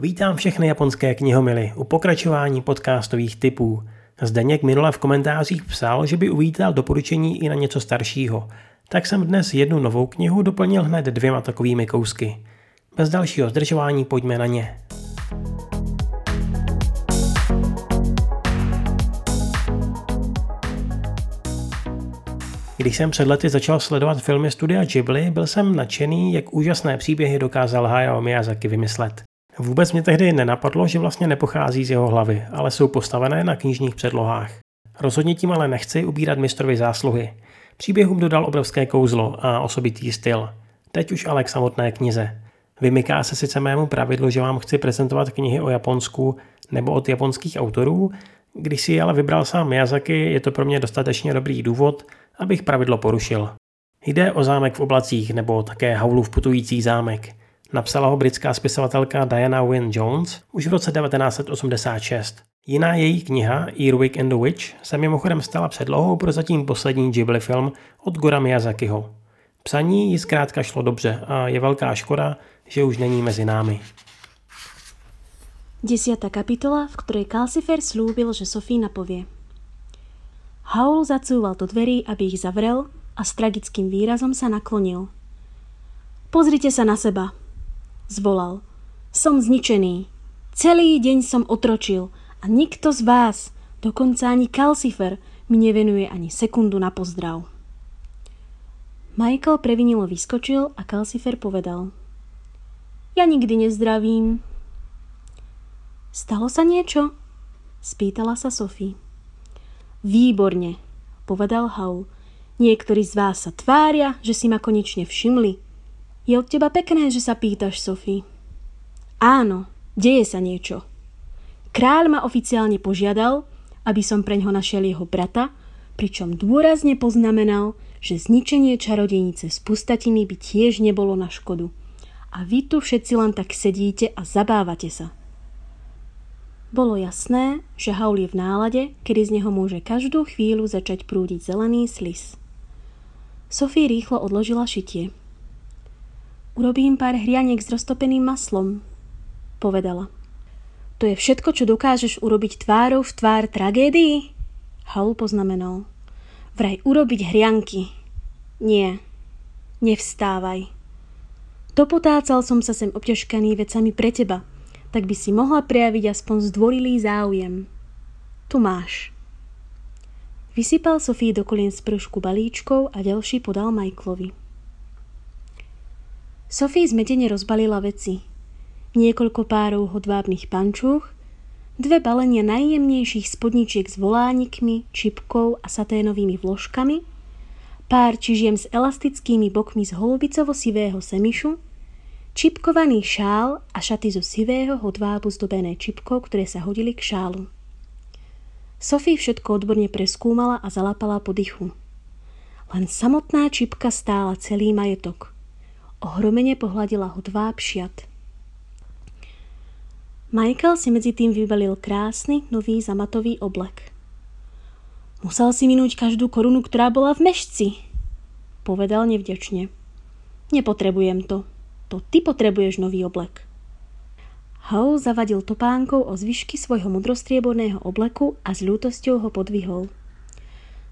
Vítám všechny japonské knihomily u pokračování podcastových typů. Zdeněk minule v komentářích psal, že by uvítal doporučení i na něco staršího, tak jsem dnes jednu novou knihu doplnil hned dvěma takovými kousky. Bez dalšího zdržování pojďme na ně. Když jsem před lety začal sledovat filmy studia Ghibli, byl jsem nadšený, jak úžasné příběhy dokázal Hayao Miyazaki vymyslet. Vůbec mě tehdy nenapadlo, že vlastně nepochází z jeho hlavy, ale jsou postavené na knižních předlohách. Rozhodně tím ale nechci ubírat mistrovi zásluhy. Příběhům dodal obrovské kouzlo a osobitý styl. Teď už ale k samotné knize. Vymyká se sice mému pravidlu, že vám chci prezentovat knihy o Japonsku nebo od japonských autorů, když si ale vybral sám Miyazaki, je to pro mě dostatečně dobrý důvod, abych pravidlo porušil. Jde o zámek v oblacích nebo také Haulův putující zámek. Napsala ho britská spisovatelka Diana Wynne Jones už v roce 1986. Jiná její kniha Earwig and the Witch se mimochodem stala předlohou pro zatím poslední Ghibli film od Gora Miyazakiho. Psaní jí zkrátka šlo dobře a je velká škoda, že už není mezi námi. Desiatá kapitola, v ktorej Calcifer slúbil, že Sofí napovie. Haul zacúval do dverí, aby ich zavrel a s tragickým výrazom sa naklonil. Pozrite sa na seba, zvolal. Som zničený. Celý deň som otročil a nikto z vás, dokonca ani Calcifer, mi nevenuje ani sekundu na pozdrav. Michael previnilo vyskočil a Calcifer povedal. Ja nikdy nezdravím. Stalo sa niečo? Spýtala sa Sophie. Výborne, povedal Haul. Niektorí z vás sa tvária, že si ma konečne všimli. Je od teba pekné, že sa pýtaš, Sophie. Áno, deje sa niečo. Kráľ ma oficiálne požiadal, aby som pre ňo našiel jeho brata, pričom dôrazne poznamenal, že zničenie čarodejnice s pustatiny by tiež nebolo na škodu. A vy tu všetci len tak sedíte a zabávate sa. Bolo jasné, že Haul je v nálade, kedy z neho môže každú chvíľu začať prúdiť zelený slis. Sophie rýchlo odložila šitie. Urobím pár hrianiek s roztopeným maslom, povedala. To je všetko, čo dokážeš urobiť tvárou v tvár tragédii? Haul poznamenal. Vraj urobiť hrianky. Nie, nevstávaj. Dopotácal som sa sem obťažkaný vecami pre teba – tak by si mohla prejaviť aspoň zdvorilý záujem. Tu máš. Vysypal Sofii do kolien z pršku balíčkov a ďalší podal Michaelovi. Sofie zmetene rozbalila veci. Niekoľko párov hodvábnych pančúch, dve balenia najjemnejších spodničiek s volánikmi, čipkou a saténovými vložkami, pár čižiem s elastickými bokmi z holubicovo-sivého semišu, čipkovaný šál a šaty zo sivého hodvábu zdobené čipkou, ktoré sa hodili k šálu. Sophie všetko odborne preskúmala a zalapala po dychu. Len samotná čipka stála celý majetok. Ohromene pohľadila hodváb šiat. Michael si medzi tým vybalil krásny, nový zamatový oblek. Musel si minúť každú korunu, ktorá bola v mešci, povedal nevďačne. Nepotrebujem to, to ty potrebuješ nový oblek. Hou zavadil topánkou o zvyšky svojho modrostrieborného obleku a s ľútosťou ho podvihol.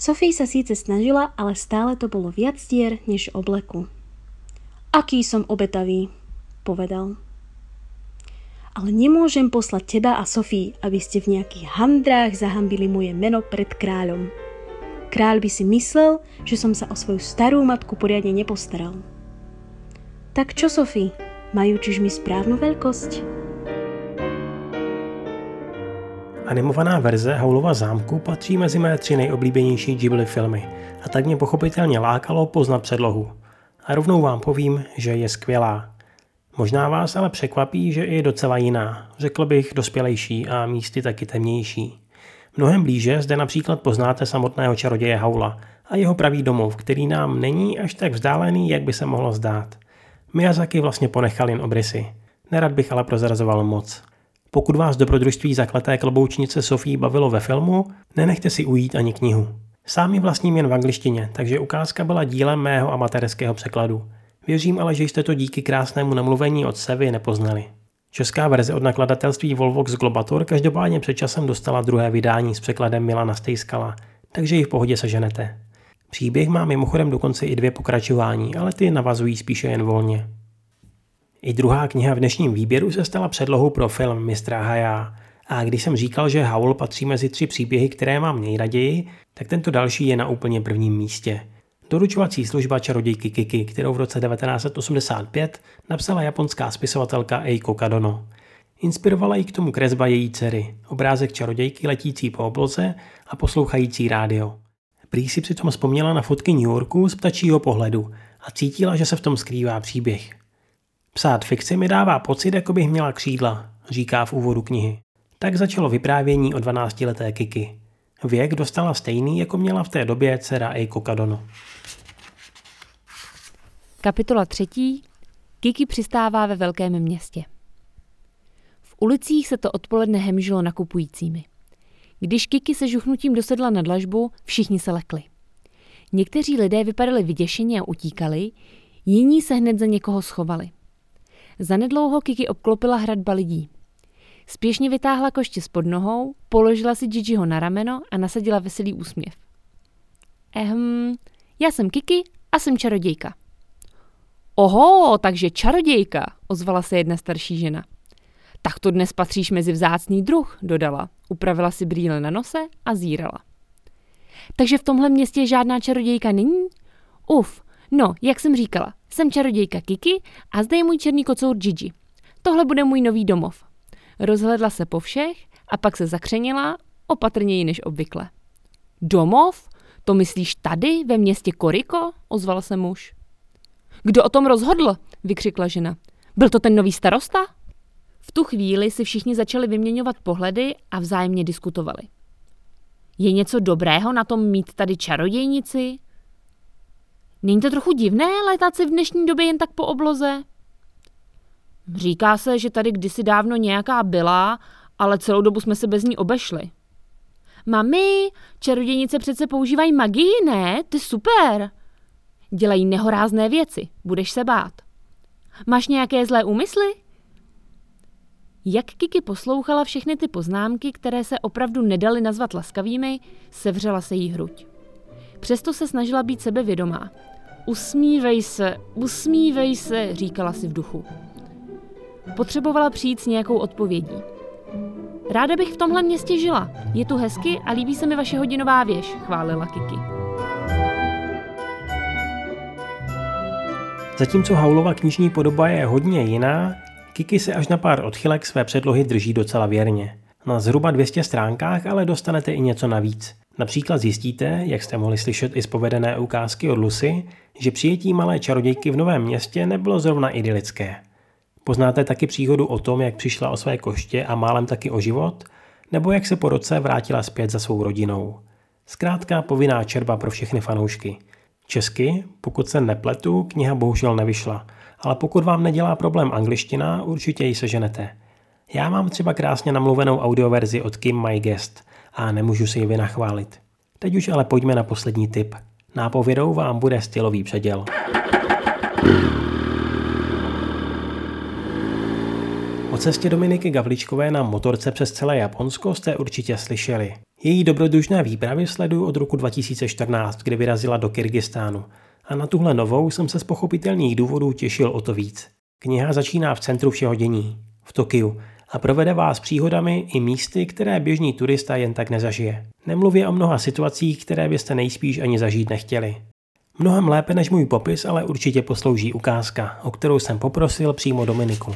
Sophie sa síce snažila, ale stále to bolo viac dier než obleku. Aký som obetavý, povedal. Ale nemôžem poslať teba a Sofii, aby ste v nejakých handrách zahambili moje meno pred kráľom. Kráľ by si myslel, že som sa o svoju starú matku poriadne nepostaral. Tak čo, Sofie? Majú čižmy správnu veľkosť? Animovaná verze Haulova zámku patří mezi mé tři nejoblíbenější Ghibli filmy a tak mě pochopitelně lákalo poznat předlohu. A rovnou vám povím, že je skvělá. Možná vás ale překvapí, že je docela jiná, řekl bych dospělejší a místy taky temnější. Mnohem blíže zde například poznáte samotného čaroděje Haula a jeho pravý domov, který nám není až tak vzdálený, jak by se mohlo zdát. Miyazaki vlastně ponechal jen obrysy. Nerad bych ale prozrazoval moc. Pokud vás dobrodružství zakleté kloboučnice Sofí bavilo ve filmu, nenechte si ujít ani knihu. Sám ji vlastním jen v angličtině, takže ukázka byla dílem mého amatérského překladu. Věřím ale, že jste to díky krásnému namluvení od Sevy nepoznali. Česká verze od nakladatelství Volvox Globator každopádně před časem dostala druhé vydání s překladem Milana Stejskala, takže ji v pohodě seženete. Příběh má mimochodem dokonce i dvě pokračování, ale ty navazují spíše jen volně. I druhá kniha v dnešním výběru se stala předlohou pro film Mistra Haja. A když jsem říkal, že Howl patří mezi tři příběhy, které mám nejraději, tak tento další je na úplně prvním místě. Doručovací služba čarodějky Kiki, kterou v roce 1985 napsala japonská spisovatelka Eiko Kadono. Inspirovala ji k tomu kresba její dcery, obrázek čarodějky letící po obloze a poslouchající rádio. Prý si přitom vzpomněla na fotky New Yorku z ptačího pohledu a cítila, že se v tom skrývá příběh. Psát fikci mi dává pocit, jako bych měla křídla, říká v úvodu knihy. Tak začalo vyprávění o 12-leté Kiki. Věk dostala stejný, jako měla v té době dcera Eiko Kadono. Kapitola třetí. Kiki přistává ve velkém městě. V ulicích se to odpoledne hemžilo nakupujícími. Když Kiki se žuchnutím dosedla na dlažbu, všichni se lekli. Někteří lidé vypadali vyděšeně a utíkali, jiní se hned za někoho schovali. Zanedlouho Kiki obklopila hradba lidí. Spěšně vytáhla koště s pod nohou, položila si Gigiho na rameno a nasadila veselý úsměv. Ehm, já jsem Kiki a jsem čarodějka. Oho, takže čarodějka, ozvala se jedna starší žena. Tak to dnes patříš mezi vzácný druh, dodala. Upravila si brýle na nose a zírala. Takže v tomhle městě žádná čarodějka není? Uf, no, jak jsem říkala, jsem čarodějka Kiki a zde je můj černý kocour Gigi. Tohle bude můj nový domov. Rozhledla se po všech a pak se zakřenila, opatrněji než obvykle. Domov? To myslíš tady, ve městě Koriko? ozval se muž. Kdo o tom rozhodl? vykřikla žena. Byl to ten nový starosta? V tu chvíli si všichni začali vyměňovat pohledy a vzájemně diskutovali. Je něco dobrého na tom mít tady čarodějnici? Není to trochu divné létat si v dnešní době jen tak po obloze? Říká se, že tady kdysi dávno nějaká byla, ale celou dobu jsme se bez ní obešli. Mami, čarodějnice přece používají magii, ne? Je super. Dělají nehorázné věci, budeš se bát. Máš nějaké zlé úmysly? Jak Kiki poslouchala všechny ty poznámky, které se opravdu nedaly nazvat laskavými, sevřela se jí hruď. Přesto se snažila být sebevědomá. Usmívej se, usmívej se, říkala si v duchu. Potřebovala přijít s nějakou odpovědí. Ráda bych v tomhle městě žila. Je tu hezky a líbí se mi vaše hodinová věž, chválila Kiki. Zatímco Haulova knižní podoba je hodně jiná, Kiki se až na pár odchylek své předlohy drží docela věrně. Na zhruba 200 stránkách ale dostanete i něco navíc. Například zjistíte, jak jste mohli slyšet i z povedené ukázky od Lucy, že přijetí malé čarodějky v novém městě nebylo zrovna idylické. Poznáte taky příhodu o tom, jak přišla o své koště a málem taky o život, nebo jak se po roce vrátila zpět za svou rodinou. Zkrátka povinná čerba pro všechny fanoušky. Česky, pokud se nepletu, kniha bohužel nevyšla, ale pokud vám nedělá problém angličtina, určitě ji seženete. Já mám třeba krásně namluvenou audioverzi od Kim My Guest a nemůžu si ji vynachválit. Teď už ale pojďme na poslední tip. Nápovědou vám bude stylový předěl. O cestě Dominiky Gavličkové na motorce přes celé Japonsko jste určitě slyšeli. Její dobrodružné výpravy sleduju od roku 2014, kdy vyrazila do Kyrgyzstánu. A na tuhle novou jsem se z pochopitelných důvodů těšil o to víc. Kniha začíná v centru všeho dění, v Tokiu, a provede vás příhodami i místy, které běžný turista jen tak nezažije. Nemluvě o mnoha situacích, které byste nejspíš ani zažít nechtěli. Mnohem lépe než můj popis ale určitě poslouží ukázka, o kterou jsem poprosil přímo Dominiku.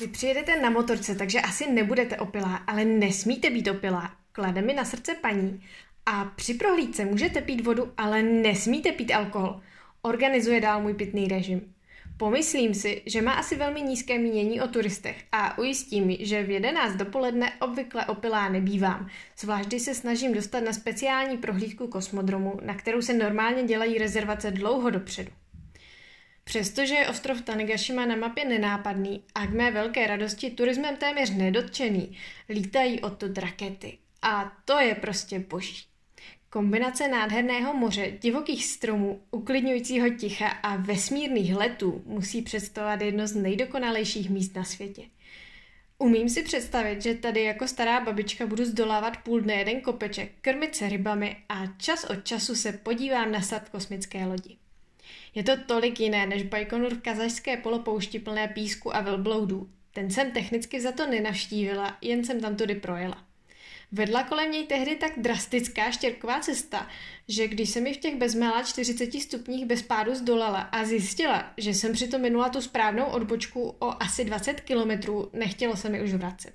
Vy přijedete na motorce, takže asi nebudete opilá, ale nesmíte být opilá. Klade mi na srdce paní. A při prohlídce můžete pít vodu, ale nesmíte pít alkohol. Organizuje dál můj pitný režim. Pomyslím si, že má asi velmi nízké mínění o turistech a ujistí mi, že v 11 dopoledne obvykle opilá nebývám, zvlášť když se snažím dostat na speciální prohlídku kosmodromu, na kterou se normálně dělají rezervace dlouho dopředu. Přestože je ostrov Tanegashima na mapě nenápadný a k mé velké radosti turismem téměř nedotčený, lítají odtud rakety. A to je prostě boží. Kombinace nádherného moře, divokých stromů, uklidňujícího ticha a vesmírných letů musí představovat jedno z nejdokonalejších míst na světě. Umím si představit, že tady jako stará babička budu zdolávat půl dne jeden kopeček, krmit se rybami a čas od času se podívám na sad kosmické lodi. Je to tolik jiné než Baikonur v kazašské polopoušti plné písku a velbloudů. Ten jsem technicky za to nenavštívila, jen jsem tam tudy projela. Vedla kolem něj tehdy tak drastická štěrková cesta, že když se mi v těch bezmála 40 stupních bez pádu zdolala a zjistila, že jsem přitom minula tu správnou odbočku o asi 20 kilometrů, nechtělo se mi už vracet.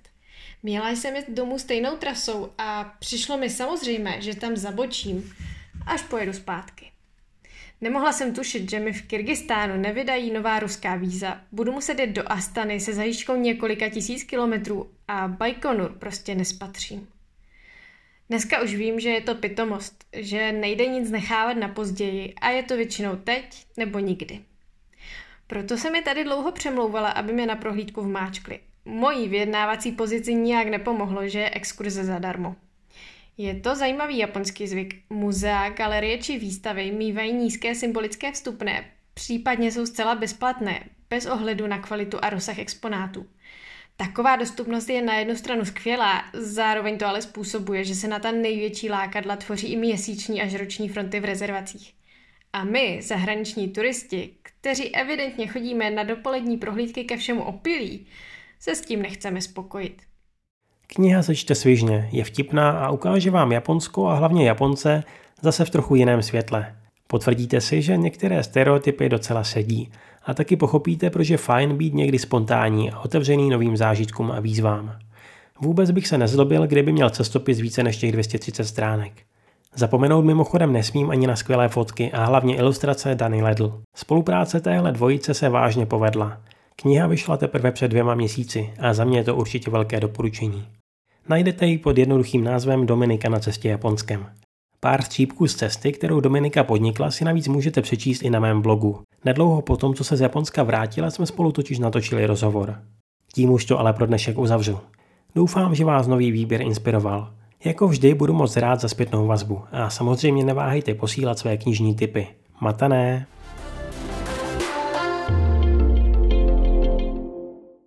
Měla jsem jet domů stejnou trasou a přišlo mi samozřejmé, že tam zabočím, až pojedu zpátky. Nemohla jsem tušit, že mi v Kyrgyzstánu nevydají nová ruská víza. Budu muset jít do Astany se zajížďkou několika tisíc kilometrů a Baikonur prostě nespatřím. Dneska už vím, že je to pitomost, že nejde nic nechávat na později a je to většinou teď nebo nikdy. Proto se mi tady dlouho přemlouvala, aby mě na prohlídku vmáčkli. Mojí vyjednávací pozici nijak nepomohlo, že je exkurze zadarmo. Je to zajímavý japonský zvyk. Muzea, galerie či výstavy mývají nízké symbolické vstupné, případně jsou zcela bezplatné, bez ohledu na kvalitu a rozsah exponátů. Taková dostupnost je na jednu stranu skvělá, zároveň to ale způsobuje, že se na ta největší lákadla tvoří i měsíční až roční fronty v rezervacích. A my, zahraniční turisti, kteří evidentně chodíme na dopolední prohlídky ke všemu opilí, se s tím nechceme spokojit. Kniha se čte svižně, je vtipná a ukáže vám Japonsko a hlavně Japonce zase v trochu jiném světle. Potvrdíte si, že některé stereotypy docela sedí a taky pochopíte, proč je fajn být někdy spontánní a otevřený novým zážitkům a výzvám. Vůbec bych se nezlobil, kdyby měl cestopis více než těch 230 stránek. Zapomenout mimochodem nesmím ani na skvělé fotky a hlavně ilustrace Dany Ledl. Spolupráce téhle dvojice se vážně povedla. Kniha vyšla teprve před dvěma měsíci a za mě je to určitě velké doporučení. Najdete ji pod jednoduchým názvem Dominika na cestě Japonskem. Pár střípků z cesty, kterou Dominika podnikla, si navíc můžete přečíst i na mém blogu. Nedlouho po tom, co se z Japonska vrátila, jsme spolu totiž natočili rozhovor. Tím už to ale pro dnešek uzavřu. Doufám, že vás nový výběr inspiroval. Jako vždy budu moc rád za zpětnou vazbu a samozřejmě neváhejte posílat své knižní typy. Matané!